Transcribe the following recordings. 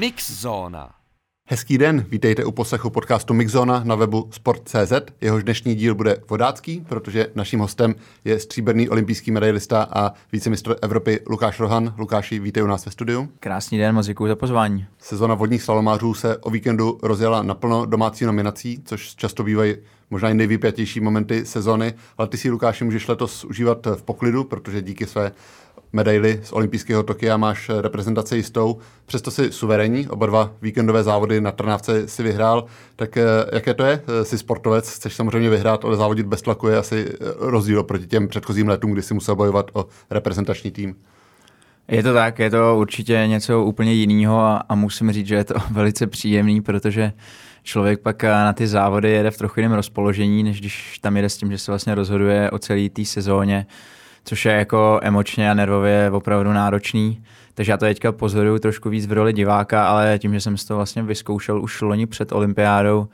Mixzona. Hezký den, vítejte u poslechu podcastu Mixzona na webu Sport.cz. Jehož dnešní díl bude vodácký, protože naším hostem je stříbrný olympijský medailista a vícemistr Evropy Lukáš Rohan. Lukáši, vítej u nás ve studiu. Krásný den, moc děkuji za pozvání. Sezona vodních slalomářů se o víkendu rozjela naplno domácí nominací, což často bývají možná i nejvypjatější momenty sezony, ale ty si, Lukáši, můžeš letos užívat v poklidu, protože díky své medaily z olympijského Tokia máš reprezentaci jistou, přesto si suverénní, oba dva víkendové závody na Trnávce si vyhrál, tak eh, jaké to je? Jsi sportovec, chceš samozřejmě vyhrát, ale závodit bez tlaku je asi eh, rozdíl proti těm předchozím letům, kdy si musel bojovat o reprezentační tým. Je to tak, je to určitě něco úplně jiného a, a musím říct, že je to velice příjemný, protože člověk pak eh, na ty závody jede v trochu jiném rozpoložení, než když tam jede s tím, že se vlastně rozhoduje o celé té sezóně což je jako emočně a nervově opravdu náročný. Takže já to teďka pozoruju trošku víc v roli diváka, ale tím, že jsem si to vlastně vyzkoušel už loni před olympiádou,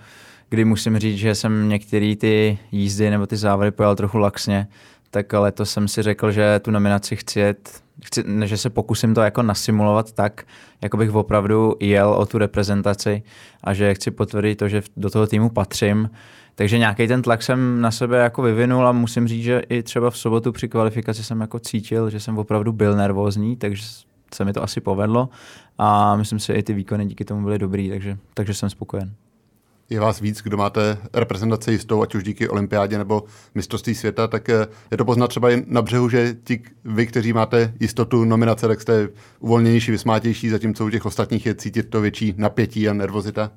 kdy musím říct, že jsem některé ty jízdy nebo ty závody pojel trochu laxně, tak letos jsem si řekl, že tu nominaci chci jet, chci, že se pokusím to jako nasimulovat tak, jako bych opravdu jel o tu reprezentaci a že chci potvrdit to, že do toho týmu patřím takže nějaký ten tlak jsem na sebe jako vyvinul a musím říct, že i třeba v sobotu při kvalifikaci jsem jako cítil, že jsem opravdu byl nervózní, takže se mi to asi povedlo a myslím si, že i ty výkony díky tomu byly dobrý, takže, takže jsem spokojen. Je vás víc, kdo máte reprezentaci jistou, ať už díky olympiádě nebo mistrovství světa, tak eh, je to poznat třeba i na břehu, že ti, vy, kteří máte jistotu nominace, tak jste uvolněnější, vysmátější, zatímco u těch ostatních je cítit to větší napětí a nervozita?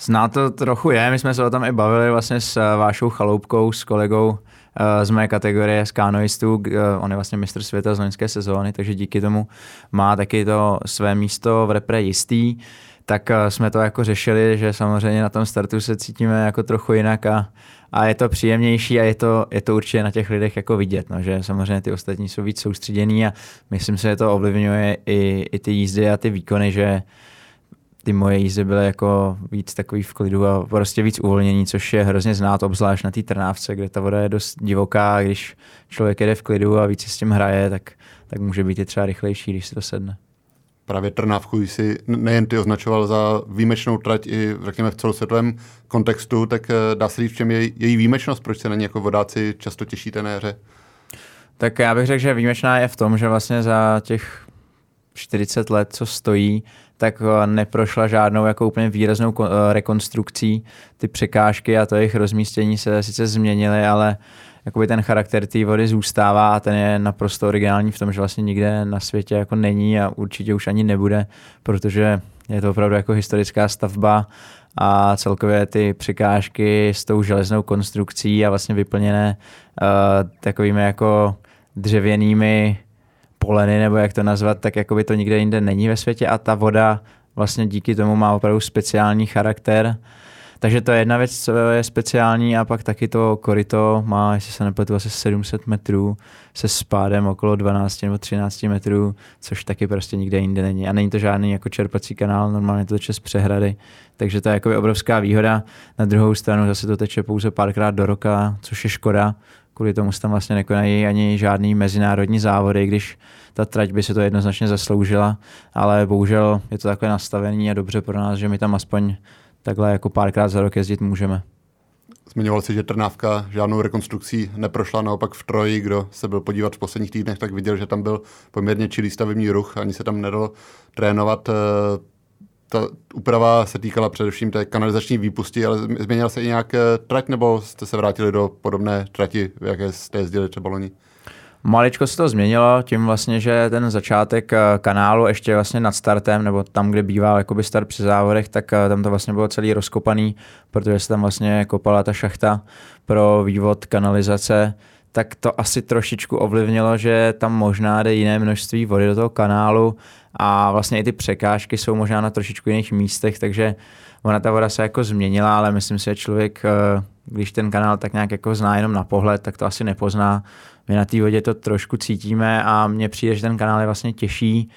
Zná to trochu je, my jsme se o tom i bavili vlastně s eh, Vášou Chaloupkou, s kolegou eh, z mé kategorie z kanoistů, eh, on je vlastně mistr světa z loňské sezóny, takže díky tomu má taky to své místo v repre jistý, tak jsme to jako řešili, že samozřejmě na tom startu se cítíme jako trochu jinak a, a je to příjemnější a je to, je to určitě na těch lidech jako vidět, no, že samozřejmě ty ostatní jsou víc soustředění a myslím si, že to ovlivňuje i, i ty jízdy a ty výkony, že ty moje jízdy byly jako víc takový v klidu a prostě víc uvolnění, což je hrozně znát, obzvlášť na té Trnávce, kde ta voda je dost divoká a když člověk jede v klidu a víc si s tím hraje, tak, tak může být i třeba rychlejší, když se to sedne. Právě Trnávku si nejen ty označoval za výjimečnou trať i řekněme v celosvětovém kontextu, tak eh, dá se říct, v čem je její výjimečnost, proč se na ní jako vodáci často těšíte na jaře? Tak já bych řekl, že výjimečná je v tom, že vlastně za těch 40 let, co stojí, tak eh, neprošla žádnou jako úplně výraznou eh, rekonstrukcí. Ty překážky a to jejich rozmístění se sice změnily, ale jakoby ten charakter té vody zůstává a ten je naprosto originální v tom, že vlastně nikde na světě jako není a určitě už ani nebude, protože je to opravdu jako historická stavba a celkově ty překážky s tou železnou konstrukcí a vlastně vyplněné uh, takovými jako dřevěnými poleny, nebo jak to nazvat, tak jako by to nikde jinde není ve světě a ta voda vlastně díky tomu má opravdu speciální charakter. Takže to je jedna věc, co je speciální a pak taky to korito má, jestli se nepletu, asi 700 metrů se spádem okolo 12 nebo 13 metrů, což taky prostě nikde jinde není. A není to žádný jako čerpací kanál, normálně to teče z přehrady, takže to je jako obrovská výhoda. Na druhou stranu zase to teče pouze párkrát do roka, což je škoda, kvůli tomu se tam vlastně nekonají ani žádný mezinárodní závody, když ta trať by se to jednoznačně zasloužila, ale bohužel je to takhle nastavený a dobře pro nás, že my tam aspoň takhle jako párkrát za rok jezdit můžeme. Zmiňoval si, že Trnávka žádnou rekonstrukcí neprošla, naopak v Troji, kdo se byl podívat v posledních týdnech, tak viděl, že tam byl poměrně čilý stavební ruch, ani se tam nedalo trénovat. Ta úprava se týkala především té kanalizační výpusti, ale změnila se i nějak eh, trať, nebo jste se vrátili do podobné trati, jaké jste jezdili třeba loni? Maličko se to změnilo tím vlastně, že ten začátek eh, kanálu ještě vlastně nad startem, nebo tam, kde býval jakoby start při závodech, tak eh, tam to vlastně bylo celý rozkopaný, protože se tam vlastně kopala ta šachta pro vývod kanalizace, tak to asi trošičku ovlivnilo, že tam možná jde jiné množství vody do toho kanálu a vlastně i ty překážky jsou možná na trošičku jiných místech, takže ona ta voda se jako změnila, ale myslím si, že člověk, eh, když ten kanál tak nějak jako zná jenom na pohled, tak to asi nepozná. My na té vodě to trošku cítíme a mně přijde, že ten kanál je vlastně těžší,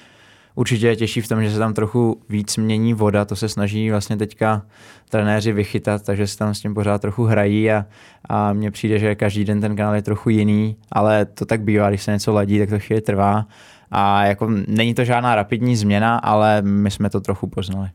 určitě je těžší v tom, že se tam trochu víc mění voda, to se snaží vlastně teďka trenéři vychytat, takže se tam s tím pořád trochu hrají a, a mně přijde, že každý den ten kanál je trochu jiný, ale to tak bývá, když se něco ladí, tak to chvíli trvá a jako není to žádná rapidní změna, ale my jsme to trochu poznali.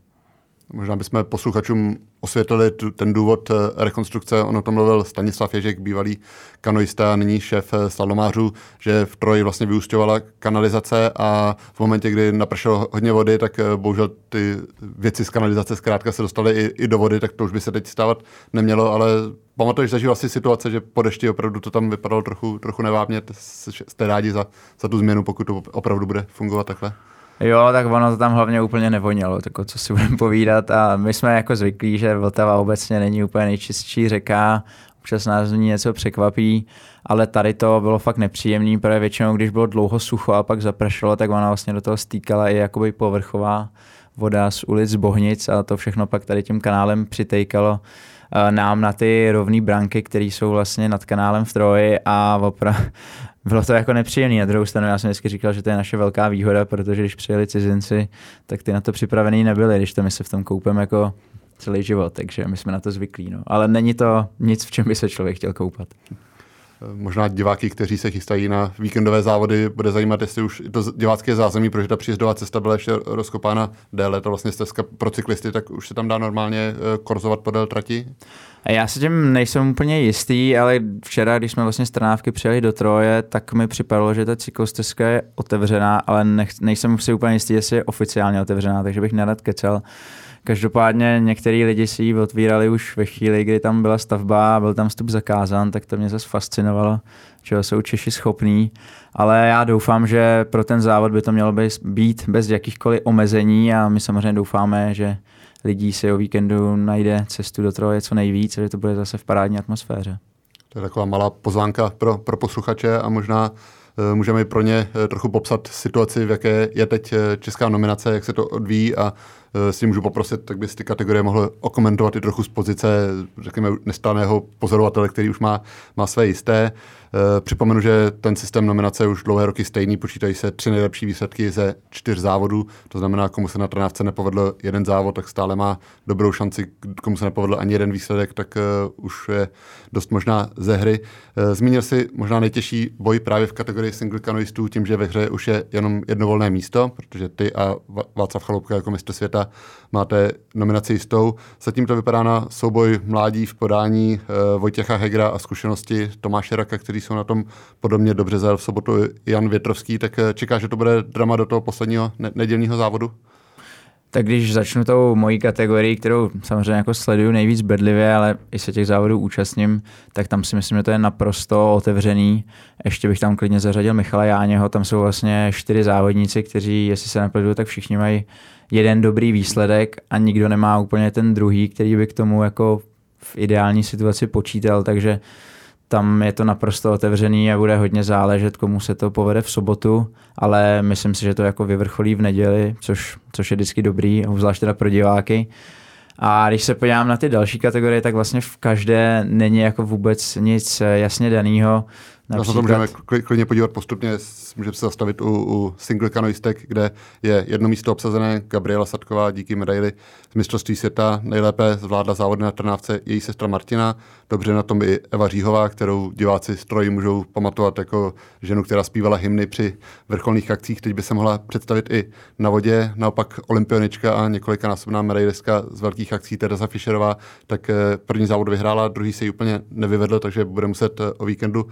Možná bychom posluchačům osvětlili ten důvod eh, rekonstrukce. Ono to mluvil Stanislav Ježek, bývalý kanoista a nyní šéf eh, slalomářů, že v Troji vlastně vyústěvala kanalizace a v momentě, kdy napršelo hodně vody, tak eh, bohužel ty věci z kanalizace zkrátka se dostaly i, i do vody, tak to už by se teď stávat nemělo, ale pamatuješ, zažil asi situace, že po dešti opravdu to tam vypadalo trochu, trochu nevábně. Jste rádi za, za tu změnu, pokud to opravdu bude fungovat takhle? Jo, tak ono to tam hlavně úplně nevonilo, tak co si budeme povídat. A my jsme jako zvyklí, že Vltava obecně není úplně nejčistší řeka, občas nás ní něco překvapí, ale tady to bylo fakt nepříjemný, protože většinou, když bylo dlouho sucho a pak zapršelo, tak ona vlastně do toho stýkala i jakoby povrchová voda z ulic, Bohnic a to všechno pak tady tím kanálem přitejkalo nám na ty rovné branky, které jsou vlastně nad kanálem v Troji a opravdu bylo to jako nepříjemné. Na druhou stranu já jsem vždycky říkal, že to je naše velká výhoda, protože když přijeli cizinci, tak ty na to připravený nebyli, když to my se v tom koupeme jako celý život, takže my jsme na to zvyklí. No. Ale není to nic, v čem by se člověk chtěl koupat. Možná diváky, kteří se chystají na víkendové závody, bude zajímat, jestli už to divácké zázemí, protože ta příjezdová cesta byla ještě rozkopána déle, to vlastně stezka pro cyklisty, tak už se tam dá normálně eh, korzovat podél trati? Já se tím nejsem úplně jistý, ale včera, když jsme vlastně z Trnávky přijeli do Troje, tak mi připadalo, že ta cyklostezka je otevřená, ale nech, nejsem si úplně jistý, jestli je oficiálně otevřená, takže bych nerad kecel. Každopádně některý lidi si ji otvírali už ve chvíli, kdy tam byla stavba a byl tam vstup zakázán, tak to mě zase fascinovalo, že jsou Češi schopní. Ale já doufám, že pro ten závod by to mělo být bez jakýchkoliv omezení a my samozřejmě doufáme, že lidí si o víkendu najde cestu do Troje co nejvíc, že to bude zase v parádní atmosféře. To je taková malá pozvánka pro, pro posluchače a možná můžeme pro ně uh, trochu popsat situaci, v jaké je teď uh, česká nominace, jak se to odvíjí a si můžu poprosit, tak bys ty kategorie mohl okomentovat i trochu z pozice, řekněme, nestáného pozorovatele, který už má, má své jisté. Eh, připomenu, že ten systém nominace je už dlouhé roky stejný, počítají se tři nejlepší výsledky ze čtyř závodů, to znamená, komu se na trnávce nepovedl jeden závod, tak stále má dobrou šanci, komu se nepovedl ani jeden výsledek, tak uh, už je dost možná ze hry. Uh, zmínil si možná nejtěžší boj právě v kategorii single kanoistů, tím, že ve hře už je jenom jedno volné místo, protože ty a Václav Chaloupka jako mistr světa máte nominaci jistou. Zatím to vypadá na souboj mládí v podání uh, Vojtěcha Hegra a zkušenosti Tomáše Raka, který jsou na tom podobně dobře zel v sobotu Jan Větrovský, tak uh, čeká, že to bude drama do toho posledního ne- nedělního závodu? Tak když začnu tou mojí kategorii, kterou samozřejmě jako sleduju nejvíc bedlivě, ale i se těch závodů účastním, tak tam si myslím, že to je naprosto otevřený. Ještě bych tam klidně zařadil Michala Jáněho, tam jsou vlastně čtyři závodníci, kteří, jestli se nepletu, tak všichni mají jeden dobrý výsledek a nikdo nemá úplně ten druhý, který by k tomu jako v ideální situaci počítal, takže tam je to naprosto otevřený a bude hodně záležet, komu se to povede v sobotu, ale myslím si, že to jako vyvrcholí v neděli, což, což je vždycky dobrý, zvlášť teda pro diváky. A když se podívám na ty další kategorie, tak vlastně v každé není jako vůbec nic jasně daného. Například... Na to můžeme klidně podívat postupně, můžeme se zastavit u, u single kanoistek, kde je jedno místo obsazené. Gabriela Sadková díky medaili z mistrovství světa nejlépe zvládla závody na Trnávce její sestra Martina. Dobře na tom i Eva Říhová, kterou diváci stroji můžou pamatovat jako ženu, která zpívala hymny při vrcholných akcích. Teď by se mohla představit i na vodě. Naopak olympionička a několikanásobná medailistka z velkých akcí Teresa Fischerová, tak eh, první závod vyhrála, druhý se jí úplně nevyvedl, takže bude muset eh, o víkendu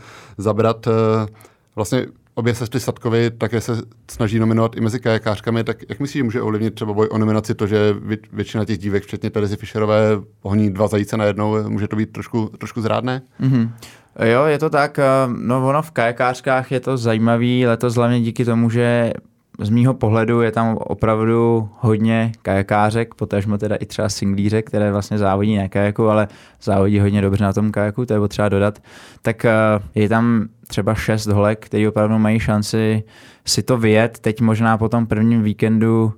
zabrat. Eh, vlastně obě sestry Sadkovi také se snaží nominovat i mezi kajakářkami, tak jak myslíš, že může ovlivnit třeba boj o nominaci to, že většina těch dívek, včetně Terezy Fischerové, honí dva zajíce na jednou, může to být trošku, trošku zrádné? Mm-hmm. Jo, je to tak. No ono v kajakářkách je to zajímavý letos hlavně díky tomu, že z mýho pohledu je tam opravdu hodně kajakářek, potažmo teda i třeba singlířek, které vlastně závodí ne kajaku, ale závodí hodně dobře na tom kajaku, to je potřeba dodat, tak eh, je tam třeba šest holek, kteří opravdu mají šanci si to vyjet. Teď možná po tom prvním víkendu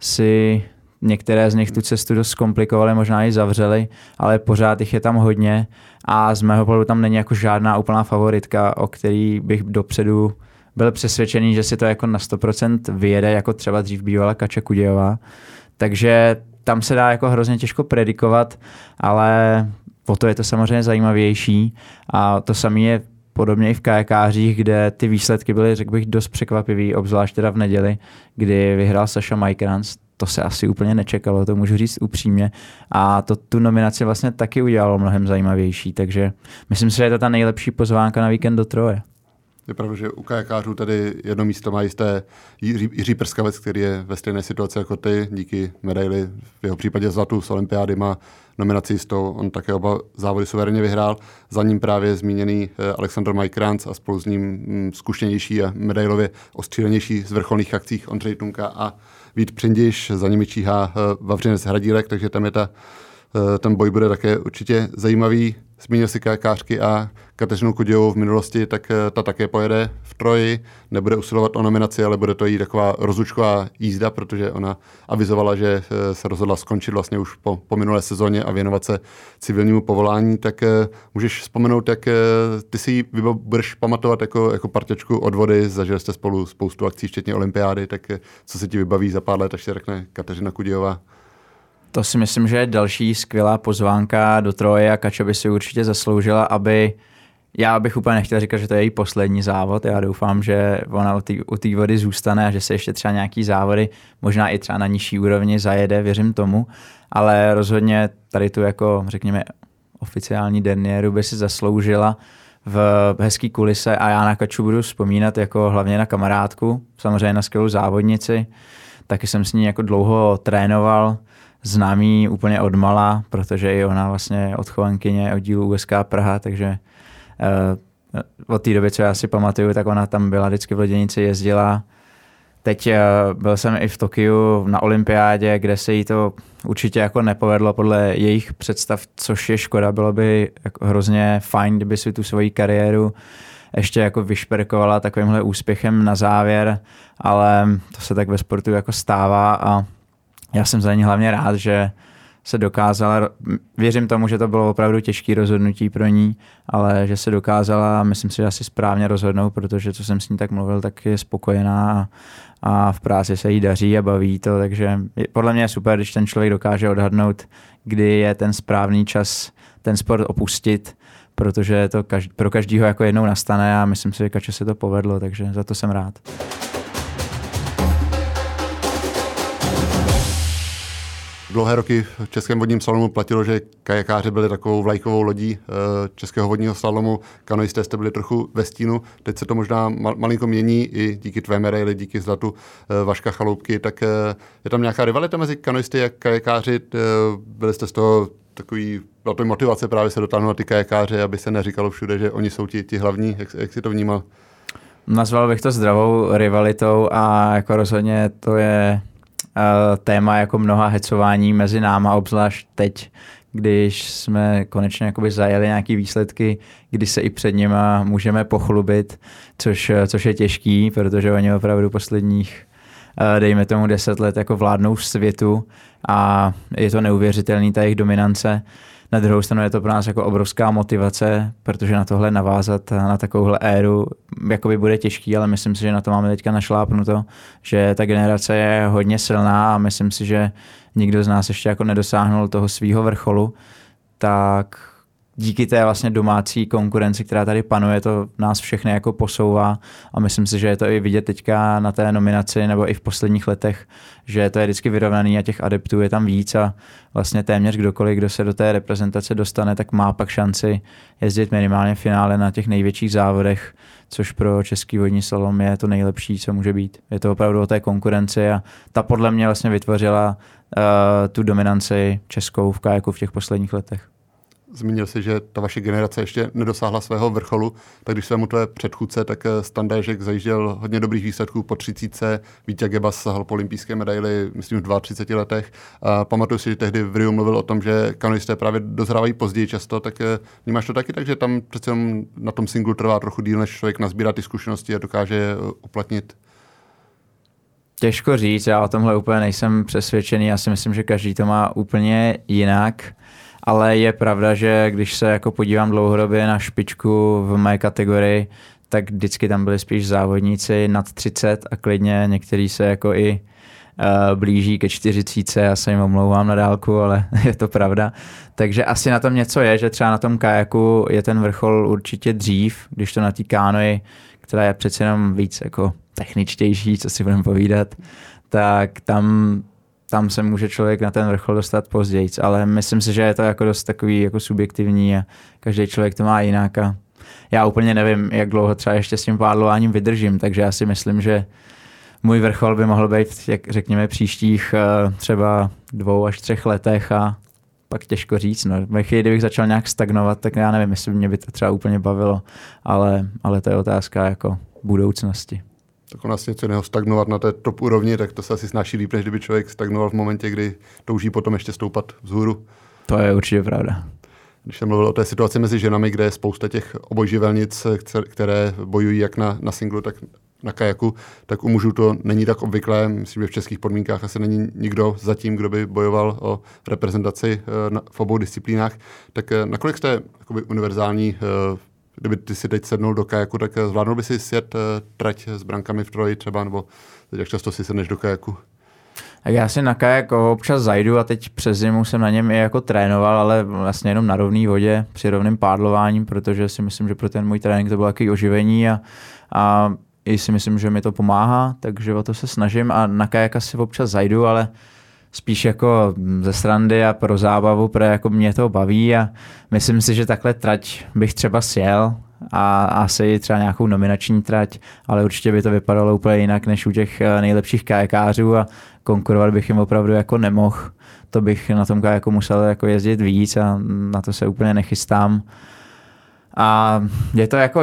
si některé z nich tu cestu dost komplikovaly, možná i zavřely, ale pořád jich je tam hodně a z mého pohledu tam není jako žádná úplná favoritka, o který bych dopředu byl přesvědčený, že si to jako na 100% vyjede, jako třeba dřív bývala Kače Kudějová. Takže tam se dá jako hrozně těžko predikovat, ale o to je to samozřejmě zajímavější a to samé je podobně i v kajakářích, kde ty výsledky byly, řekl bych, dost překvapivý, obzvlášť teda v neděli, kdy vyhrál Saša Majkrans, to se asi úplně nečekalo, to můžu říct upřímně. A to tu nominaci vlastně taky udělalo mnohem zajímavější, takže myslím si, že je to ta nejlepší pozvánka na víkend do Troje. Je pravda, že u kajakářů tady jedno místo má jisté Jiří, Jiří Prskavec, který je ve stejné situaci jako ty, díky medaili, v jeho případě zlatu z olympiády má nominaci tou, on také oba závody suverénně vyhrál. Za ním právě zmíněný eh, Aleksandr Majkranc a spolu s ním mm, zkušenější a medailově ostřílenější z vrcholných akcích Ondřej Tunka a Vít Přindiš, za nimi číhá eh, Vavřinec Hradílek, takže tam je ta, eh, ten boj bude také určitě zajímavý. Zmínil si kajakářky a Kateřinu Kudějovou v minulosti, tak eh, ta také pojede v Troji, nebude usilovat o nominaci, ale bude to jí taková rozlučková jízda, protože ona avizovala, že eh, se rozhodla skončit vlastně už po, po minulé sezóně a věnovat se civilnímu povolání, tak eh, můžeš vzpomenout, jak ty si ji budeš pamatovat jako, jako parťačku od vody, zažili jste spolu spoustu akcí, včetně olympiády, tak co se ti vybaví za pár let, až se řekne Kateřina Kudějová? To si myslím, že je další skvělá pozvánka do Troje a Kača by si určitě zasloužila, aby já bych úplně nechtěl říkat, že to je její poslední závod. Já doufám, že ona u té vody zůstane a že se ještě třeba nějaký závody, možná i třeba na nižší úrovni zajede, věřím tomu. Ale rozhodně tady tu jako, řekněme, oficiální derniéru by si zasloužila v hezký kulise a já na Kaču budu vzpomínat jako hlavně na kamarádku, samozřejmě na skvělou závodnici. Taky jsem s ní jako dlouho trénoval, známý úplně odmala, protože i ona vlastně odchovankyně oddílu USK Praha, takže uh, od té doby, co já si pamatuju, tak ona tam byla vždycky v loděnici, jezdila. Teď uh, byl jsem i v Tokiu na olympiádě, kde se jí to určitě jako nepovedlo podle jejich představ, což je škoda. Bylo by jako hrozně fajn, kdyby si tu svoji kariéru ještě jako vyšperkovala takovýmhle úspěchem na závěr, ale to se tak ve sportu jako stává a já jsem za ní hlavně rád, že se dokázala, věřím tomu, že to bylo opravdu těžké rozhodnutí pro ní, ale že se dokázala, myslím si, že asi správně rozhodnout, protože co jsem s ní tak mluvil, tak je spokojená a, a v práci se jí daří a baví to, takže podle mě je super, když ten člověk dokáže odhadnout, kdy je ten správný čas ten sport opustit, protože to každý, pro každýho jako jednou nastane a myslím si, že Kače se to povedlo, takže za to jsem rád. Dlouhé roky v Českém vodním slalomu platilo, že kajakáři byli takovou vlajkovou lodí eh, Českého vodního slalomu, kanoisté jste byli trochu ve stínu, teď se to možná malinko mění i díky tvé medaili, díky zlatu eh, Vaška Chaloupky, tak eh, je tam nějaká rivalita mezi kanoisty a kajakáři, byli jste z toho takový, byla to motivace právě se dotáhnout na ty kajakáře, aby se neříkalo všude, že oni jsou ti, ti hlavní, jak, jak si to vnímal? Nazval bych to zdravou rivalitou a jako rozhodně to je téma jako mnoha hecování mezi náma, obzvlášť teď, když jsme konečně jakoby zajeli nějaké výsledky, kdy se i před nima můžeme pochlubit, což, eh, což je těžký, protože oni opravdu posledních eh, dejme tomu deset let jako vládnou světu a je to neuvěřitelný ta jejich dominance. Na druhou stranu je to pro nás jako obrovská motivace, protože na tohle navázat, na takovouhle éru, jakoby bude těžký, ale myslím si, že na to máme teďka našlápnuto, že ta generace je hodně silná a myslím si, že nikdo z nás ještě jako nedosáhnul toho svého vrcholu, tak díky té vlastně domácí konkurenci, která tady panuje, to nás všechny jako posouvá. A myslím si, že je to i vidět teďka na té nominaci nebo i v posledních letech, že to je vždycky vyrovnaný a těch adeptů je tam víc. A vlastně téměř kdokoliv, kdo se do té reprezentace dostane, tak má pak šanci jezdit minimálně v finále na těch největších závodech, což pro český vodní slalom je to nejlepší, co může být. Je to opravdu o té konkurenci a ta podle mě vlastně vytvořila uh, tu dominanci českou v kajaku v těch posledních letech zmínil si, že ta vaše generace ještě nedosáhla svého vrcholu, tak když mu tvoje předchůdce, tak Standa Ježek zajížděl hodně dobrých výsledků po 30. Vítě Gebas sahal po olympijské medaili, myslím, v 32 letech. A pamatuju si, že tehdy v Rio mluvil o tom, že kanoisté právě dozrávají později často, tak vnímáš to taky tak, že tam přece na tom singlu trvá trochu díl, než člověk nazbírá ty zkušenosti a dokáže je uplatnit? Těžko říct, já o tomhle úplně nejsem přesvědčený, já si myslím, že každý to má úplně jinak, ale je pravda, že když se jako podívám dlouhodobě na špičku v mé kategorii, tak vždycky tam byli spíš závodníci nad 30 a klidně někteří se jako i uh, blíží ke 40, já se jim omlouvám na dálku, ale je to pravda. Takže asi na tom něco je, že třeba na tom kajaku je ten vrchol určitě dřív, když to na té kánoji, která je přece jenom víc jako techničtější, co si budeme povídat, tak tam, tam se může člověk na ten vrchol dostat později, ale myslím si, že je to jako dost takový jako subjektivní a každý člověk to má jinak a já úplně nevím, jak dlouho třeba ještě s tím pádlováním vydržím, takže já si myslím, že můj vrchol by mohl být, jak řekněme, příštích eh, třeba dvou až třech letech a pak těžko říct. No. Ve chvíli, kdybych začal nějak stagnovat, tak já nevím, jestli mě by to třeba úplně bavilo, ale, ale to je otázka jako budoucnosti tak u nás něco jiného stagnovat na té top úrovni, tak to se asi snáší líp, než kdyby člověk stagnoval v momentě, kdy touží potom ještě stoupat vzhůru. To je určitě pravda. Když jsem mluvil o té situaci mezi ženami, kde je spousta těch obojživelnic, které bojují jak na, na singlu, tak na kajaku, tak u mužů to není tak obvyklé. Myslím, že v českých podmínkách asi není nikdo zatím, kdo by bojoval o reprezentaci eh, v obou disciplínách. Tak eh, nakolik jste jakoby, univerzální eh, kdyby ty si teď sednul do kajaku, tak eh, zvládnul by si sjet uh, trať s brankami v troji třeba, nebo teď jak často si sedneš do kajaku? Tak já si na kajak občas zajdu a teď přes zimu jsem na něm i jako trénoval, ale vlastně jenom na rovné vodě při rovném pádlování, protože si myslím, že pro ten můj trénink to bylo takový oživení a, a i si myslím, že mi to pomáhá, takže o to se snažím a na kajak asi občas zajdu, ale spíš jako ze srandy a pro zábavu, pro jako mě to baví a myslím si, že takhle trať bych třeba sjel a asi třeba nějakou nominační trať, ale určitě by to vypadalo úplně jinak než u těch eh, nejlepších kajakářů a konkurovat bych jim opravdu jako nemohl. To bych na tom kajaku musel jako jezdit víc a na to se úplně nechystám. A je to jako,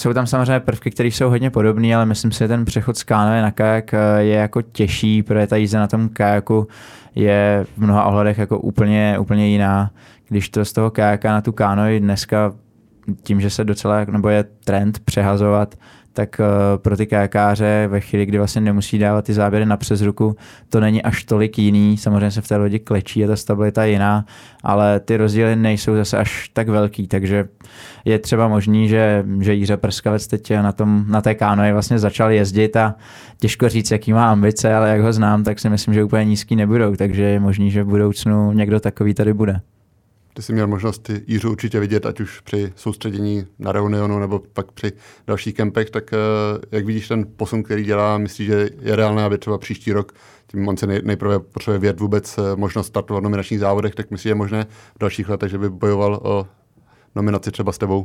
jsou tam samozřejmě prvky, které jsou hodně podobné, ale myslím si, že ten přechod z kánové na kajak eh, je jako těžší, protože ta jízda na tom kajaku je v mnoha ohledech jako úplně, úplně jiná. Když to z toho kajaka na tu kánoj dneska tím, že se docela, nebo je trend přehazovat, tak eh, pro ty kajakáře ve chvíli, kdy vlastně nemusí dávat ty záběry na přes ruku, to není až tolik jiný. Samozřejmě se v té lodi klečí, je ta stabilita jiná, ale ty rozdíly nejsou zase až tak velký, takže je třeba možný, že, že Jiře Prskavec teď na, tom, na té kánoji vlastně začal jezdit a těžko říct, jaký má ambice, ale jak ho znám, tak si myslím, že úplně nízký nebudou, takže je možný, že v budoucnu někdo takový tady bude. Ty jsi měl možnost Jiřu určitě vidět, ať už při soustředění na Reunionu nebo pak při dalších kempech, tak eh, jak vidíš ten posun, který dělá, myslíš, že je reálné, aby třeba příští rok, tím on se nejprve potřebuje vědět vůbec eh, možnost startovat v nominačních závodech, tak myslíš, že je možné v dalších letech, že by bojoval o nominaci třeba s tebou?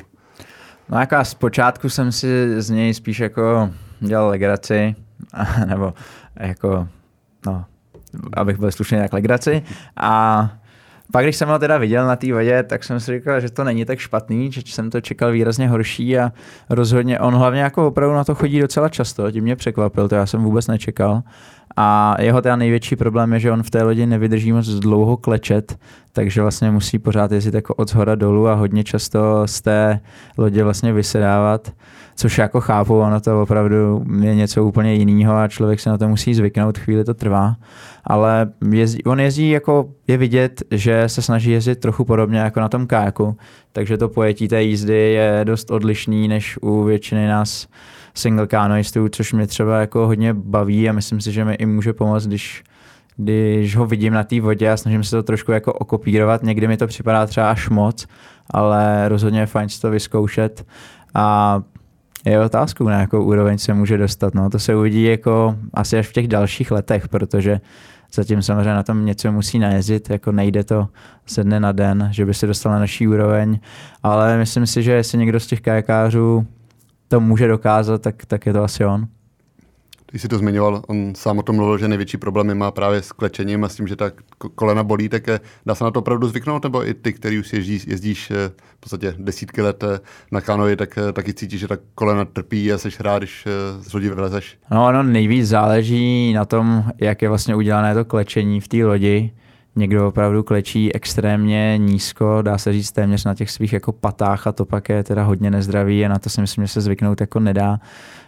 No jako zpočátku jsem si z něj spíš jako dělal legraci, nebo jako, no, abych byl slušný, tak legraci. A pak, když jsem ho teda viděl na té vodě, tak jsem si říkal, že to není tak špatný, že jsem to čekal výrazně horší a rozhodně on hlavně jako opravdu na to chodí docela často, tím mě překvapil, to já jsem vůbec nečekal. A jeho teda největší problém je, že on v té lodi nevydrží moc dlouho klečet, takže vlastně musí pořád jezdit jako od zhora dolů a hodně často z té lodě vlastně vysedávat, což jako chápu, ono to opravdu je něco úplně jiného a člověk se na to musí zvyknout, chvíli to trvá, ale jezdí, on jezdí jako je vidět, že se snaží jezdit trochu podobně jako na tom káku, takže to pojetí té jízdy je dost odlišný než u většiny nás single kanoistů, což mě třeba jako hodně baví a myslím si, že mi i může pomoct, když když ho vidím na té vodě a snažím se to trošku jako okopírovat. Někdy mi to připadá třeba až moc, ale rozhodně je fajn si to vyzkoušet. A je otázkou, na jakou úroveň se může dostat. No, to se uvidí jako asi až v těch dalších letech, protože zatím samozřejmě na tom něco musí najezdit, jako nejde to ze dne na den, že by se dostal na naší úroveň, ale myslím si, že jestli někdo z těch kajakářů to může dokázat, tak, tak je to asi on. Když jsi to zmiňoval, on sám o tom mluvil, že největší problémy má právě s klečením a s tím, že ta kolena bolí, tak eh, dá se na to opravdu zvyknout, nebo i ty, který už jezdíš, jezdíš eh, v podstatě desítky let eh, na kanoji, tak taky cítíš, že ta kolena trpí a jsi rád, když z lodi vylezeš? No, ono nejvíc záleží na tom, jak je vlastně udělané to klečení v té lodi. Někdo opravdu klečí extrémně nízko, dá se říct téměř na těch svých jako patách a to pak je teda hodně nezdravý a na to si myslím, že se zvyknout jako nedá.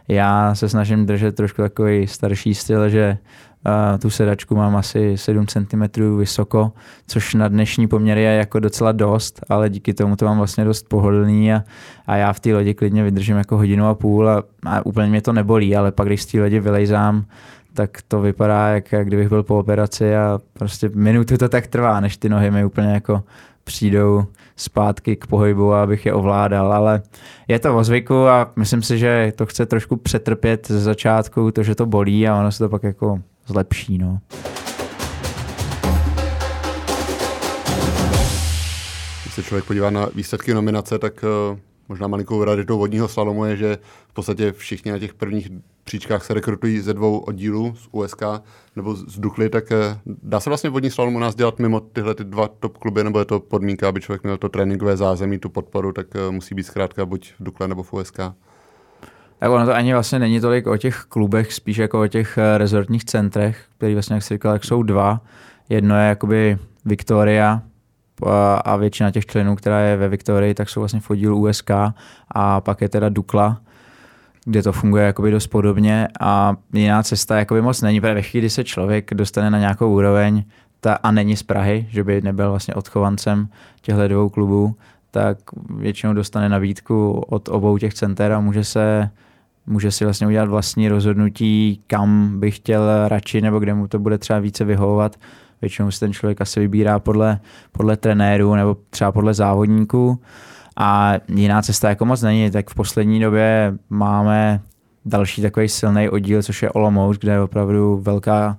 Já se snažím držet trošku takový starší styl, že uh, tu sedačku mám asi 7 cm vysoko, což na dnešní poměry je jako docela dost, ale díky tomu to mám vlastně dost pohodlný a, a já v té lodi klidně vydržím jako hodinu a půl a, a úplně mě to nebolí, ale pak když z té lodi vylejzám, tak to vypadá, jak, kdybych byl po operaci a prostě minutu to tak trvá, než ty nohy mi úplně jako přijdou zpátky k pohybu, abych je ovládal, ale je to o zvyku a myslím si, že to chce trošku přetrpět ze začátku, to, že to bolí a ono se to pak jako zlepší. No. Když se člověk podívá na výsledky nominace, tak uh možná malinkou raritou vodního slalomu je, že v podstatě všichni na těch prvních příčkách se rekrutují ze dvou oddílů, z USK nebo z Dukly, tak eh, dá se vlastně vodní slalom u nás dělat mimo tyhle ty dva top kluby, nebo je to podmínka, aby člověk měl to tréninkové zázemí, tu podporu, tak eh, musí být zkrátka buď v Dukle nebo v USK? Tak ono to ani vlastně není tolik o těch klubech, spíš jako o těch eh, rezortních centrech, který vlastně, jak jsi říkal, jak jsou dva. Jedno je jakoby Victoria, a většina těch členů, která je ve Viktorii, tak jsou vlastně v oddílu USK a pak je teda Dukla, kde to funguje jakoby dost podobně a jiná cesta jakoby moc není, protože ve chvíli, kdy se člověk dostane na nějakou úroveň ta, a není z Prahy, že by nebyl vlastně odchovancem těchto dvou klubů, tak většinou dostane nabídku od obou těch center a může se může si vlastně udělat vlastní rozhodnutí, kam by chtěl radši nebo kde mu to bude třeba více vyhovovat. Většinou si ten člověk asi vybírá podle, podle trenéru nebo třeba podle závodníků a jiná cesta jako moc není. Tak v poslední době máme další takový silný oddíl, což je Olomouc, kde je opravdu velká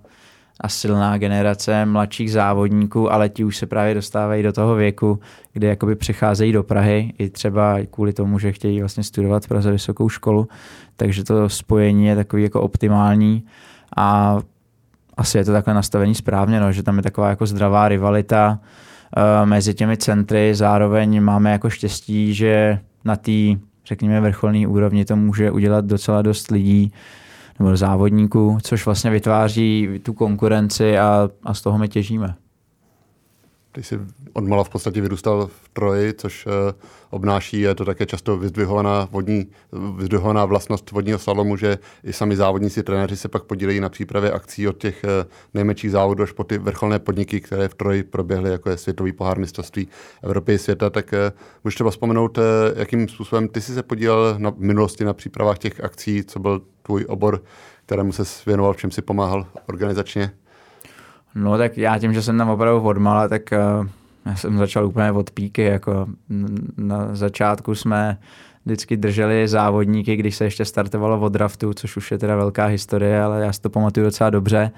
a silná generace mladších závodníků, ale ti už se právě dostávají do toho věku, kdy jakoby přicházejí do Prahy, i třeba kvůli tomu, že chtějí vlastně studovat v Praze vysokou školu, takže to spojení je takový jako optimální a asi je to takhle nastavení správně, no, že tam je taková jako zdravá rivalita mezi těmi centry. Zároveň máme jako štěstí, že na té, řekněme, vrcholné úrovni to může udělat docela dost lidí nebo závodníků, což vlastně vytváří tu konkurenci a, a z toho my těžíme. Ty jsi odmala v podstatě vyrůstal v Troji, což uh, obnáší, je to také často vyzdvihovaná, vodní, vyzdvihovaná vlastnost vodního slalomu, že i sami závodníci, trenéři se pak podílejí na přípravě akcí od těch uh, nejmenších závodů až po ty vrcholné podniky, které v Troji proběhly, jako je světový pohár mistrovství Evropy i světa. Tak uh, můžeš třeba vzpomenout, jakým způsobem ty jsi se podílel na minulosti na přípravách těch akcí, co byl tvůj obor, kterému se věnoval, v čem si pomáhal organizačně? No tak já tím, že jsem tam opravdu odmala, tak uh, já jsem začal úplně od píky. Jako na začátku jsme vždycky drželi závodníky, když se ještě startovalo od draftu, což už je teda velká historie, ale já si to pamatuju docela dobře.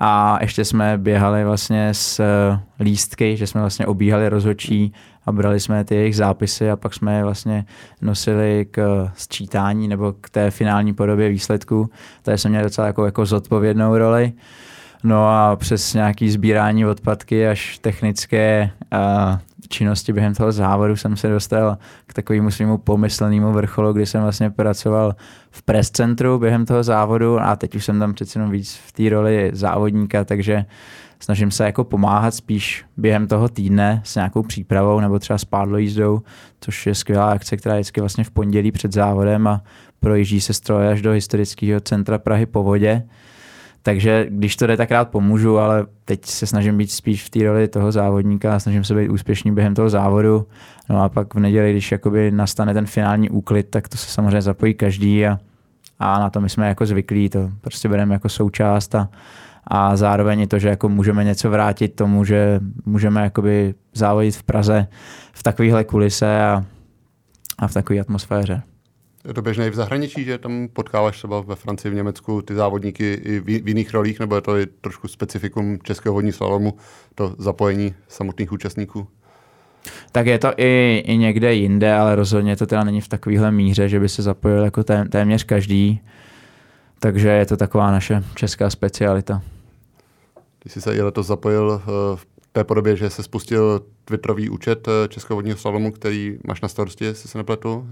A ještě jsme běhali vlastně s eh, lístky, že jsme vlastně obíhali rozhodčí a brali jsme ty jejich zápisy a pak jsme je vlastně nosili k sčítání nebo k té finální podobě výsledku. Tady jsem měl docela jako, jako zodpovědnou roli. No a přes nějaký sbírání odpadky až technické uh, činnosti během toho závodu jsem se dostal k takovému svému pomyslnému vrcholu, kdy jsem vlastně pracoval v press centru během toho závodu a teď už jsem tam přece jenom víc v té roli závodníka, takže snažím se jako pomáhat spíš během toho týdne s nějakou přípravou nebo třeba s pádlojízdou, což je skvělá akce, která je vždycky vlastně v pondělí před závodem a projíždí se stroje až do historického centra Prahy po vodě takže když to jde, tak rád pomůžu, ale teď se snažím být spíš v té roli toho závodníka a snažím se být úspěšný během toho závodu. No a pak v neděli, když jakoby nastane ten finální úklid, tak to se samozřejmě zapojí každý a, a na to my jsme jako zvyklí, to prostě bereme jako součást a, a zároveň i to, že jako můžeme něco vrátit tomu, že můžeme jakoby závodit v Praze v takovéhle kulise a, a v takové atmosféře. Je to běžné i v zahraničí, že tam potkáváš třeba ve Francii, v Německu ty závodníky i v, v jiných rolích, nebo je to i trošku specifikum českého vodní slalomu, to zapojení samotných účastníků? Tak je to i, i někde jinde, ale rozhodně to teda není v takovéhle míře, že by se zapojil jako té, téměř každý. Takže je to taková naše česká specialita. Ty jsi se i letos zapojil v té podobě, že se spustil Twitterový účet Českého vodního slalomu, který máš na starosti, jestli se nepletu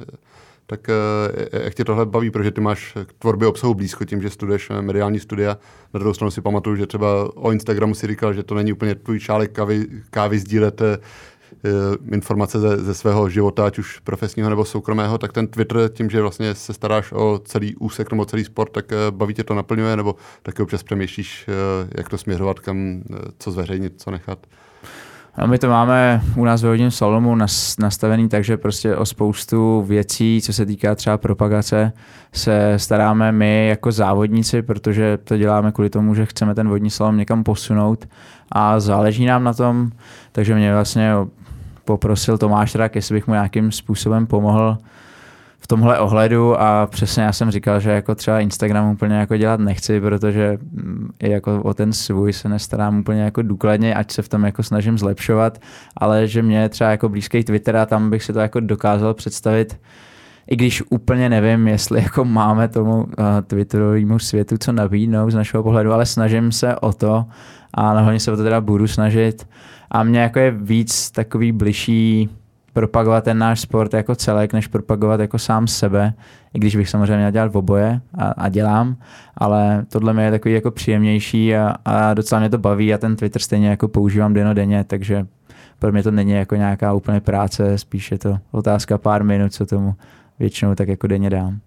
tak eh, jak tě tohle baví, protože ty máš k tvorbě obsahu blízko tím, že studuješ eh, mediální studia. Na druhou stranu si pamatuju, že třeba o Instagramu si říkal, že to není úplně tvůj šálek kávy, kávy sdílet eh, informace ze, ze svého života, ať už profesního nebo soukromého, tak ten Twitter tím, že vlastně se staráš o celý úsek nebo celý sport, tak baví tě to naplňuje, nebo taky občas přemýšlíš, jak to směřovat, kam, co zveřejnit, co nechat? No my to máme u nás ve hodním salomu nastavený tak, že prostě o spoustu věcí, co se týká třeba propagace, se staráme my jako závodníci, protože to děláme kvůli tomu, že chceme ten vodní salon někam posunout a záleží nám na tom, takže mě vlastně poprosil Tomáš Rak, jestli bych mu nějakým způsobem pomohl tomhle ohledu a přesně já jsem říkal, že jako třeba Instagram úplně jako dělat nechci, protože mm, i jako o ten svůj se nestarám úplně jako důkladně, ať se v tom jako snažím zlepšovat, ale že mě třeba jako blízký Twitter a tam bych si to jako dokázal představit, i když úplně nevím, jestli jako máme tomu uh, Twitterovému světu co nabídnout z našeho pohledu, ale snažím se o to a hlavně se o to teda budu snažit. A mě jako je víc takový bližší propagovat ten náš sport jako celek, než propagovat jako sám sebe, i když bych samozřejmě měl dělat v oboje a, a dělám, ale tohle mi je takový jako příjemnější a, a docela mě to baví a ten Twitter stejně jako používám denně, takže pro mě to není jako nějaká úplně práce, spíš je to otázka pár minut, co tomu většinou tak jako denně dám.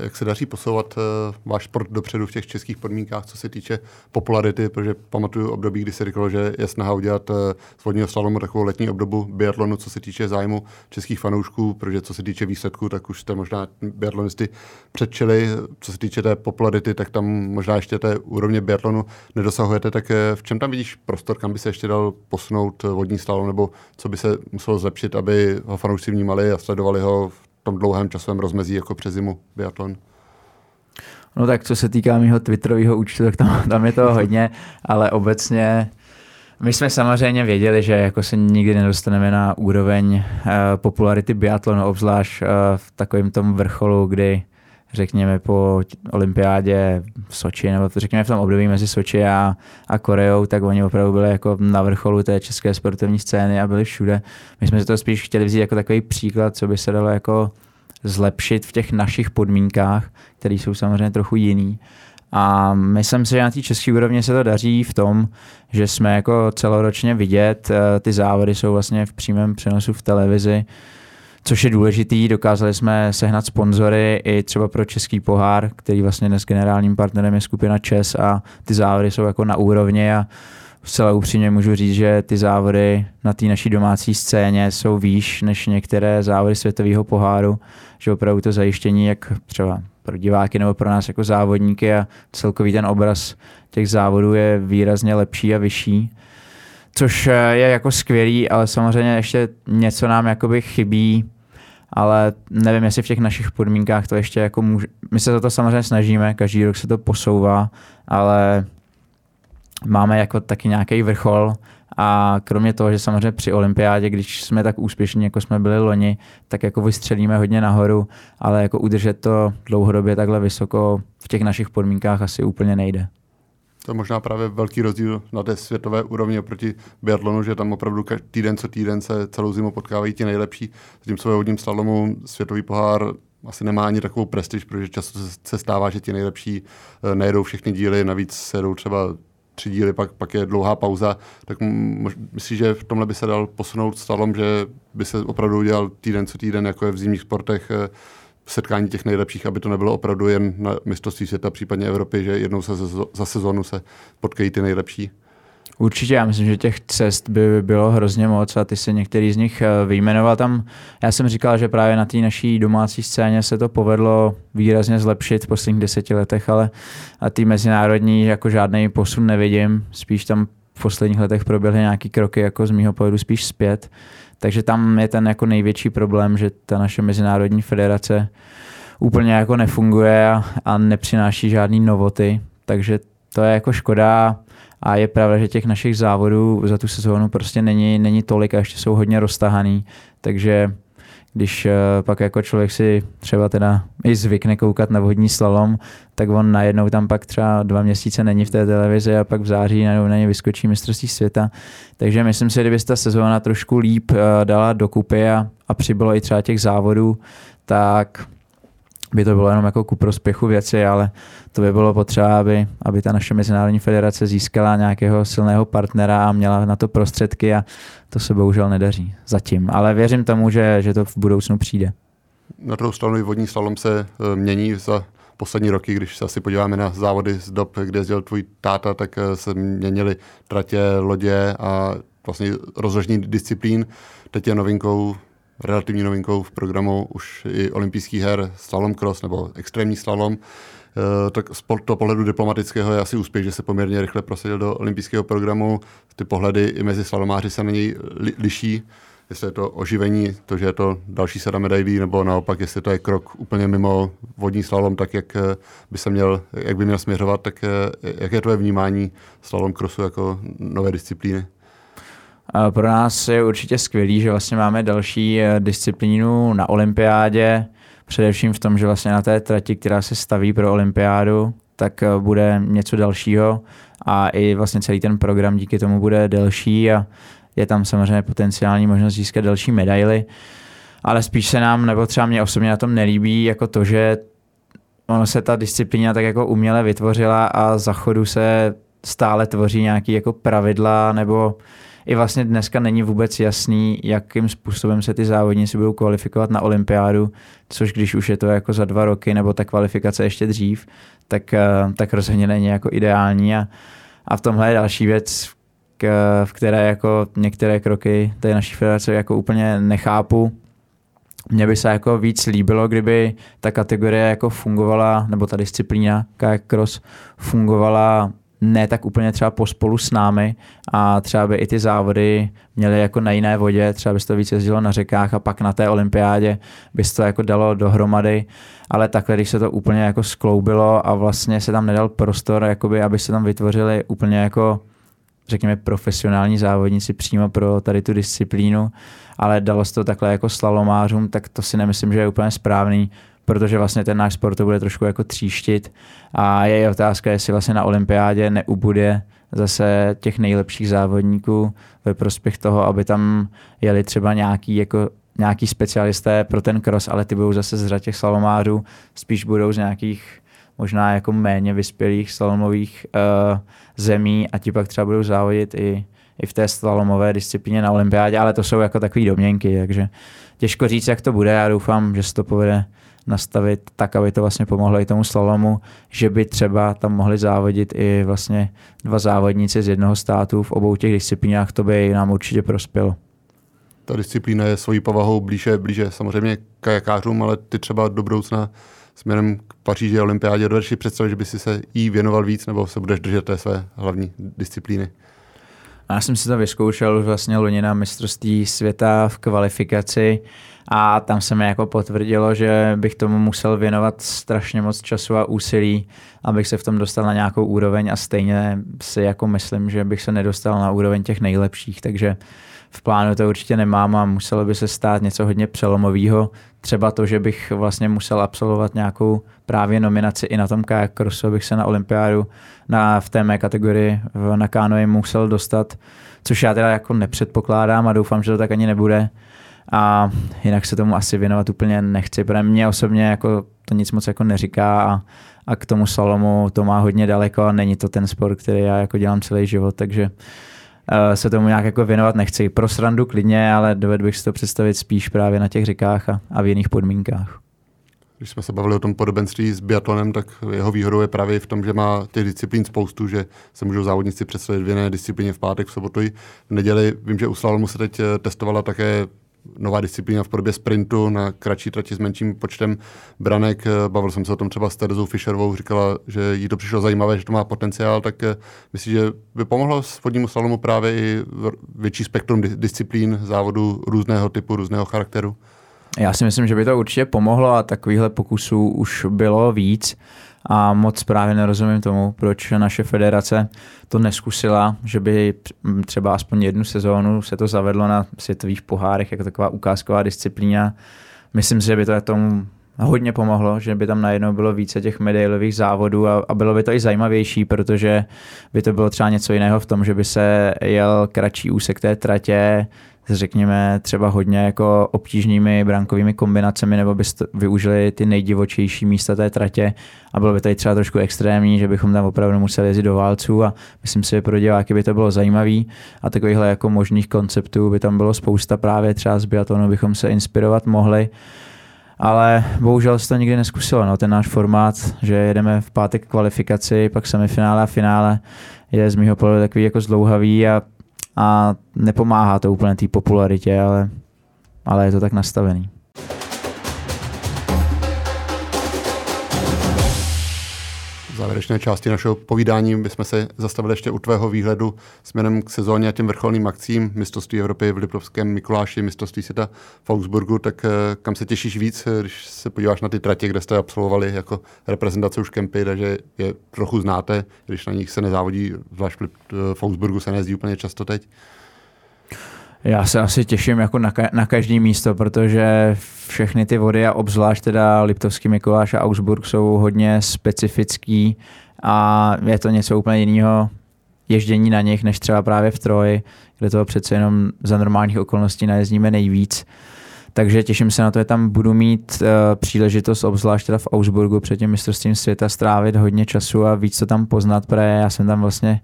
Jak se daří posouvat uh, váš sport dopředu v těch českých podmínkách, co se týče popularity, protože pamatuju období, kdy se říkalo, že je snaha udělat uh, z vodního slalomu takovou letní obdobu biatlonu, co se týče zájmu českých fanoušků, protože co se týče výsledků, tak už jste možná biatlonisty předčili. Co se týče té popularity, tak tam možná ještě té úrovně biatlonu nedosahujete. Tak uh, v čem tam vidíš prostor, kam by se ještě dal posunout vodní slalom, nebo co by se muselo zlepšit, aby ho fanoušci vnímali a sledovali ho v tom dlouhém časovém rozmezí jako přes zimu biatlon? No tak co se týká mého Twitterového účtu, tak tam, tam je to hodně, ale obecně my jsme samozřejmě věděli, že jako se nikdy nedostaneme na úroveň uh, popularity biatlonu, obzvlášť uh, v takovém tom vrcholu, kdy řekněme po olympiádě v Soči, nebo řekněme v tom období mezi Soči a, a Koreou, tak oni opravdu byli jako na vrcholu té české sportovní scény a byli všude. My jsme to spíš chtěli vzít jako takový příklad, co by se dalo jako zlepšit v těch našich podmínkách, které jsou samozřejmě trochu jiný. A myslím si, že na té české úrovni se to daří v tom, že jsme jako celoročně vidět, eh, ty závody jsou vlastně v přímém přenosu v televizi, což je důležitý. Dokázali jsme sehnat sponzory i třeba pro Český pohár, který vlastně dnes generálním partnerem je skupina ČES a ty závody jsou jako na úrovni a zcela upřímně můžu říct, že ty závody na té naší domácí scéně jsou výš než některé závody světového poháru, že opravdu to zajištění, jak třeba pro diváky nebo pro nás jako závodníky a celkový ten obraz těch závodů je výrazně lepší a vyšší což je jako skvělý, ale samozřejmě ještě něco nám jakoby chybí ale nevím, jestli v těch našich podmínkách to ještě jako může... My se za to samozřejmě snažíme, každý rok se to posouvá, ale máme jako taky nějaký vrchol a kromě toho, že samozřejmě při olympiádě, když jsme tak úspěšní, jako jsme byli loni, tak jako vystřelíme hodně nahoru, ale jako udržet to dlouhodobě takhle vysoko v těch našich podmínkách asi úplně nejde. To je možná právě velký rozdíl na té světové úrovni oproti biatlonu, že tam opravdu týden co týden se celou zimu potkávají ti nejlepší. Zatímco ve vodním slalomu světový pohár asi nemá ani takovou prestiž, protože často se stává, že ti nejlepší eh, nejedou všechny díly, navíc se jedou třeba tři díly, pak, pak je dlouhá pauza, tak myslím, že v tomhle by se dal posunout slalom, že by se opravdu udělal týden co týden, jako je v zimních sportech, eh, setkání těch nejlepších, aby to nebylo opravdu jen na mistrovství světa, případně Evropy, že jednou se za sezónu se potkají ty nejlepší. Určitě, já myslím, že těch cest by bylo hrozně moc a ty se některý z nich eh, vyjmenoval tam. Já jsem říkal, že právě na té naší domácí scéně se to povedlo výrazně zlepšit v posledních deseti letech, ale a ty mezinárodní jako žádný posun nevidím. Spíš tam v posledních letech proběhly nějaké kroky jako z mýho pohledu spíš zpět. Takže tam je ten jako největší problém, že ta naše mezinárodní federace úplně jako nefunguje a, a nepřináší žádný novoty, takže to je jako škoda a je pravda, že těch našich závodů za tu sezónu prostě není, není tolik a ještě jsou hodně roztahaný, takže když uh, pak jako člověk si třeba teda i zvykne koukat na vodní slalom, tak on najednou tam pak třeba dva měsíce není v té televizi a pak v září najednou na ně vyskočí mistrovství světa. Takže myslím si, kdyby se ta sezóna trošku líp uh, dala dokupy a, a přibylo i třeba těch závodů, tak by to bylo jenom jako ku prospěchu věci, ale to by bylo potřeba, aby, aby ta naše mezinárodní federace získala nějakého silného partnera a měla na to prostředky a to se bohužel nedaří zatím. Ale věřím tomu, že, že to v budoucnu přijde. Na druhou stranu vodní slalom se e, mění za poslední roky, když se asi podíváme na závody z dob, kde jezdil tvůj táta, tak e, se měnily tratě, lodě a vlastně rozložní disciplín. Teď je novinkou relativní novinkou v programu už i olympijských her slalom cross nebo extrémní slalom. Eh, tak z toho pohledu diplomatického je asi úspěch, že se poměrně rychle prosadil do olympijského programu. Ty pohledy i mezi slalomáři se na něj liší, jestli je to oživení, to, že je to další sada medailí, nebo naopak, jestli to je krok úplně mimo vodní slalom, tak jak eh, by se měl, jak by měl směřovat, tak eh, jak je tvoje vnímání slalom crossu jako nové disciplíny? Pro nás je určitě skvělý, že vlastně máme další eh, disciplínu na olympiádě, především v tom, že vlastně na té trati, která se staví pro olympiádu, tak eh, bude něco dalšího. A i vlastně celý ten program díky tomu bude delší a je tam samozřejmě potenciální možnost získat další medaily, ale spíš se nám, nebo třeba mě osobně na tom nelíbí, jako to, že ono se ta disciplína tak jako uměle vytvořila a za chodu se stále tvoří nějaký jako pravidla nebo i vlastně dneska není vůbec jasný, jakým způsobem se ty závodníci budou kvalifikovat na olympiádu, což když už je to jako za dva roky nebo ta kvalifikace ještě dřív, tak, eh, tak rozhodně není jako ideální a, a v tomhle je další věc, v které jako některé kroky té naší federace jako úplně nechápu. Mně by se jako víc líbilo, kdyby ta kategorie jako fungovala, nebo ta disciplína kayak cross fungovala ne tak úplně třeba pospolu s námi a třeba by i ty závody měly jako na jiné vodě, třeba by se to víc jezdilo na řekách a pak na té olympiádě by se to jako dalo dohromady, ale takhle, když se to úplně jako skloubilo a vlastně se tam nedal prostor, jakoby, aby se tam vytvořili úplně jako řekněme profesionální závodníci přímo pro tady tu disciplínu, ale dalo se to takhle jako slalomářům, tak to si nemyslím, že je úplně správný, protože vlastně ten náš sport to bude trošku jako tříštit a je otázka, jestli vlastně na olympiádě neubude zase těch nejlepších závodníků ve prospěch toho, aby tam jeli třeba nějaký jako nějaký specialisté pro ten cross, ale ty budou zase z těch slalomářů, spíš budou z nějakých možná jako méně vyspělých slalomových uh, zemí a ti pak třeba budou závodit i, i v té slalomové disciplíně na olympiádě, ale to jsou jako takové domněnky, takže těžko říct, jak to bude. Já doufám, že se to povede nastavit tak, aby to vlastně pomohlo i tomu slalomu, že by třeba tam mohli závodit i vlastně dva závodníci z jednoho státu v obou těch disciplínách, to by nám určitě prospělo. Ta disciplína je svojí povahou blíže, blíže samozřejmě kajakářům, ale ty třeba do budoucna směrem k Paříži a olympiádě dovedeš představit, že by si se jí věnoval víc, nebo se budeš držet té své hlavní disciplíny? Já jsem si to vyzkoušel vlastně loni na mistrovství světa v kvalifikaci a tam se mi jako potvrdilo, že bych tomu musel věnovat strašně moc času a úsilí, abych se v tom dostal na nějakou úroveň a stejně si jako myslím, že bych se nedostal na úroveň těch nejlepších, takže v plánu to určitě nemám a muselo by se stát něco hodně přelomového. Třeba to, že bych vlastně musel absolvovat nějakou právě nominaci i na tom kajak crossu, bych se na olympiádu na, v té mé kategorii na kánoji musel dostat, což já teda jako nepředpokládám a doufám, že to tak ani nebude. A jinak se tomu asi věnovat úplně nechci, protože mě osobně jako to nic moc jako neříká a, a k tomu salomu to má hodně daleko a není to ten sport, který já jako dělám celý život, takže uh, se tomu nějak jako věnovat nechci. Pro srandu klidně, ale dovedl bych si to představit spíš právě na těch řekách a, a v jiných podmínkách. Když jsme se bavili o tom podobenství s biatlonem, tak jeho výhodou je právě v tom, že má těch disciplín spoustu, že se můžou závodníci představit v jiné disciplíně v pátek, v sobotu v neděli. Vím, že u slalomu se teď eh, testovala také nová disciplína v podobě sprintu na kratší trati s menším počtem branek. Bavil jsem se o tom třeba s Terezou Fischerovou, říkala, že jí to přišlo zajímavé, že to má potenciál, tak eh, myslím, že by pomohlo vodnímu slalomu právě i větší spektrum disciplín, závodu různého typu, různého charakteru. Já si myslím, že by to určitě pomohlo a takovýchhle pokusů už bylo víc a moc právě nerozumím tomu, proč naše federace to neskusila, že by třeba aspoň jednu sezónu se to zavedlo na světových pohárech jako taková ukázková disciplína. Myslím si, že by to tomu hodně pomohlo, že by tam najednou bylo více těch medailových závodů a, a bylo by to i zajímavější, protože by to bylo třeba něco jiného v tom, že by se jel kratší úsek té tratě, řekněme třeba hodně jako obtížnými brankovými kombinacemi, nebo byste využili ty nejdivočejší místa té tratě a bylo by i třeba trošku extrémní, že bychom tam opravdu museli jezdit do válců a myslím si, že pro diváky by to bylo zajímavý a takovýchhle jako možných konceptů by tam bylo spousta právě třeba z biatonu bychom se inspirovat mohli ale bohužel se to nikdy neskusilo. No. Ten náš formát, že jedeme v pátek kvalifikaci, pak semifinále a finále, je z mého pohledu takový jako zdlouhavý a, a nepomáhá to úplně té popularitě, ale, ale je to tak nastavený. Závěrečné části našeho povídání bychom se zastavili ještě u tvého výhledu směrem k sezóně a těm vrcholným akcím mistrovství Evropy v Liptovském Mikuláši, mistrovství světa v Augsburgu, tak eh, kam se těšíš víc, eh, když se podíváš na ty tratě, kde jste absolvovali jako reprezentace už kempy, takže je trochu znáte, když na nich se nezávodí, zvlášť v Augsburgu se nejezdí úplně často teď. Já se asi těším jako na, ka- na každý místo, protože všechny ty vody a obzvlášť teda Liptovský Mikuláš a Augsburg jsou hodně specifický a je to něco úplně jiného ježdění na nich, než třeba právě v Troji, kde toho přece jenom za normálních okolností najezdíme nejvíc. Takže těším se na to, že tam budu mít uh, příležitost, obzvlášť teda v Augsburgu před tím mistrovstvím světa, strávit hodně času a víc to tam poznat, protože já jsem tam vlastně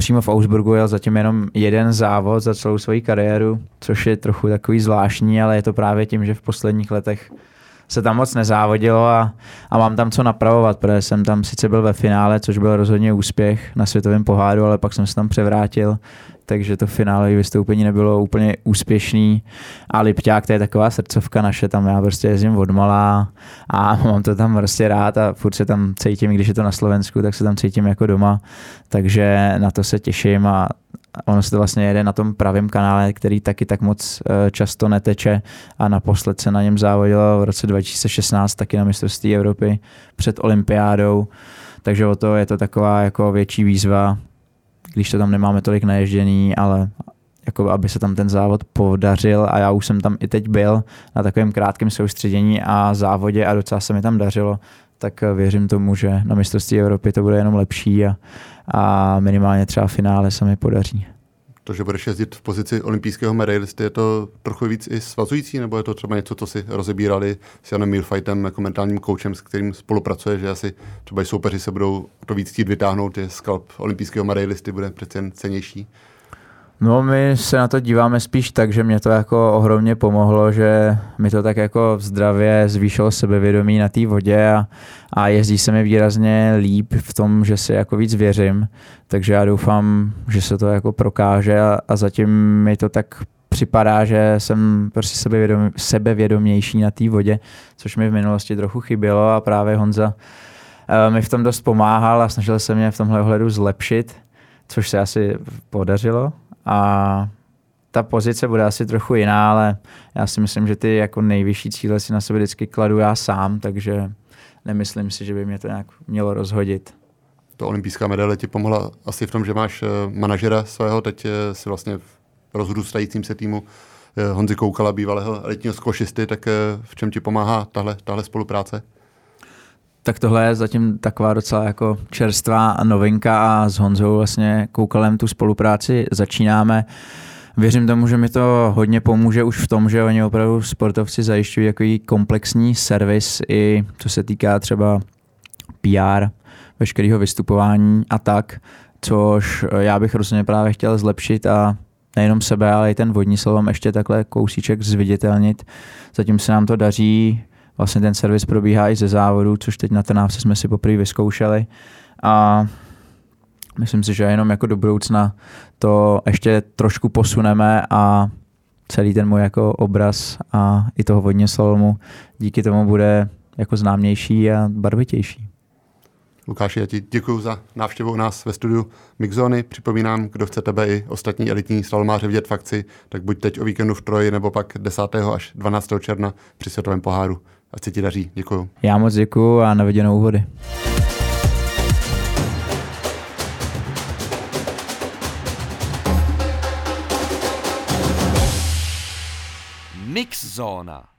přímo v Augsburgu jel zatím jenom jeden závod za celou svoji kariéru, což je trochu takový zvláštní, ale je to právě tím, že v posledních letech se tam moc nezávodilo a, a mám tam co napravovat, protože jsem tam sice byl ve finále, což byl rozhodně úspěch na světovém poháru, ale pak jsem se tam převrátil takže to finále vystoupení nebylo úplně úspěšný. A Lipťák, to je taková srdcovka naše, tam já prostě jezdím od malá a mám to tam prostě rád a furt se tam cítím, když je to na Slovensku, tak se tam cítím jako doma, takže na to se těším a ono se to vlastně jede na tom pravém kanále, který taky tak moc eh, často neteče. A naposled se na něm závodilo v roce 2016 taky na mistrovství Evropy před olympiádou, takže o to je to taková jako větší výzva když to tam nemáme tolik naježděný, ale jako aby se tam ten závod podařil. A já už jsem tam i teď byl na takovém krátkém soustředění a závodě a docela se mi tam dařilo, tak věřím tomu, že na mistrovství Evropy to bude jenom lepší a, a minimálně třeba finále se mi podaří to, že budeš jezdit v pozici olympijského medailisty, je to trochu víc i svazující, nebo je to třeba něco, co si rozebírali s Janem Milfightem jako mentálním koučem, s kterým spolupracuje, že asi třeba i soupeři se budou to víc chtít vytáhnout, že skalp olympijského medailisty bude přece jen cenější? No my se na to díváme spíš tak, že mě to jako ohromně pomohlo, že mi to tak jako v zdravě zvýšilo sebevědomí na té vodě a, a jezdí se mi výrazně líp v tom, že si jako víc věřím, takže já doufám, že se to jako prokáže a, a zatím mi to tak připadá, že jsem prostě sebevědom, sebevědomější na té vodě, což mi v minulosti trochu chybělo a právě Honza uh, mi v tom dost pomáhal a snažil se mě v tomhle ohledu zlepšit, což se asi podařilo a ta pozice bude asi trochu jiná, ale já si myslím, že ty jako nejvyšší cíle si na sebe vždycky kladu já sám, takže nemyslím si, že by mě to nějak mělo rozhodit. To olympijská medaile ti pomohla asi v tom, že máš eh, manažera svého, teď eh, si vlastně v rozrůstajícím se týmu eh, Honzi Koukala, bývalého elitního skvošisty, tak v čem ti pomáhá tahle, tahle spolupráce? Tak tohle je zatím taková docela jako čerstvá novinka a s Honzou vlastně Koukalem tu spolupráci začínáme. Věřím tomu, že mi to hodně pomůže už v tom, že oni opravdu sportovci zajišťují takový komplexní servis i co se týká třeba PR, veškerého vystupování a tak, což já bych rozhodně právě chtěl zlepšit a nejenom sebe, ale i ten vodní slalom ještě takhle kousíček zviditelnit. Zatím se nám to daří, vlastně ten servis probíhá i ze závodu, což teď na Trnávce jsme si poprvé vyzkoušeli a myslím si, že jenom jako do budoucna to ještě trošku posuneme a celý ten můj jako obraz a i toho vodně slalomu díky tomu bude jako známější a barvitější. Lukáši, já ti děkuji za návštěvu u nás ve studiu Mixzony. Připomínám, kdo chce tebe i ostatní elitní slalomáře vidět v akci, tak buď teď o víkendu v Troji, nebo pak 10. až 12. června při světovém poháru. Ať se ti daří. Děkuju. Já moc děkuju a na viděnou úvody. Mixzona.